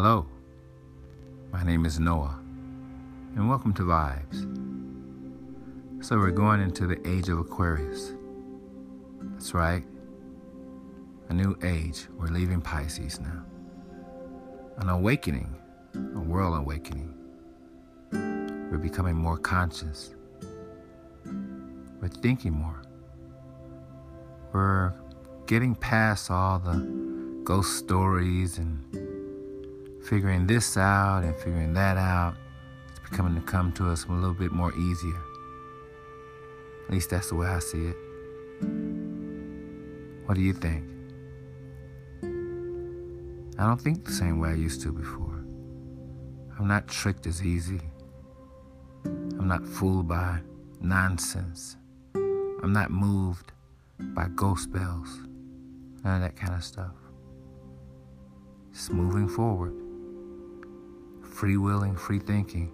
Hello, my name is Noah, and welcome to Vibes. So, we're going into the age of Aquarius. That's right, a new age. We're leaving Pisces now. An awakening, a world awakening. We're becoming more conscious. We're thinking more. We're getting past all the ghost stories and figuring this out and figuring that out. It's becoming to come to us a little bit more easier. At least that's the way I see it. What do you think? I don't think the same way I used to before. I'm not tricked as easy. I'm not fooled by nonsense. I'm not moved by ghost bells. None of that kind of stuff. Just moving forward. Free willing, free thinking.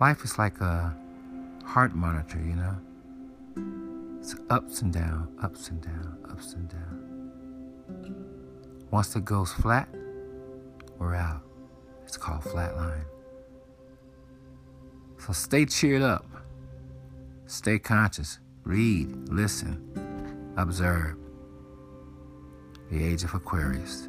Life is like a heart monitor, you know? It's ups and down, ups and down, ups and down. Once it goes flat, we're out. It's called flatline. So stay cheered up. Stay conscious. Read, listen, observe. The age of Aquarius.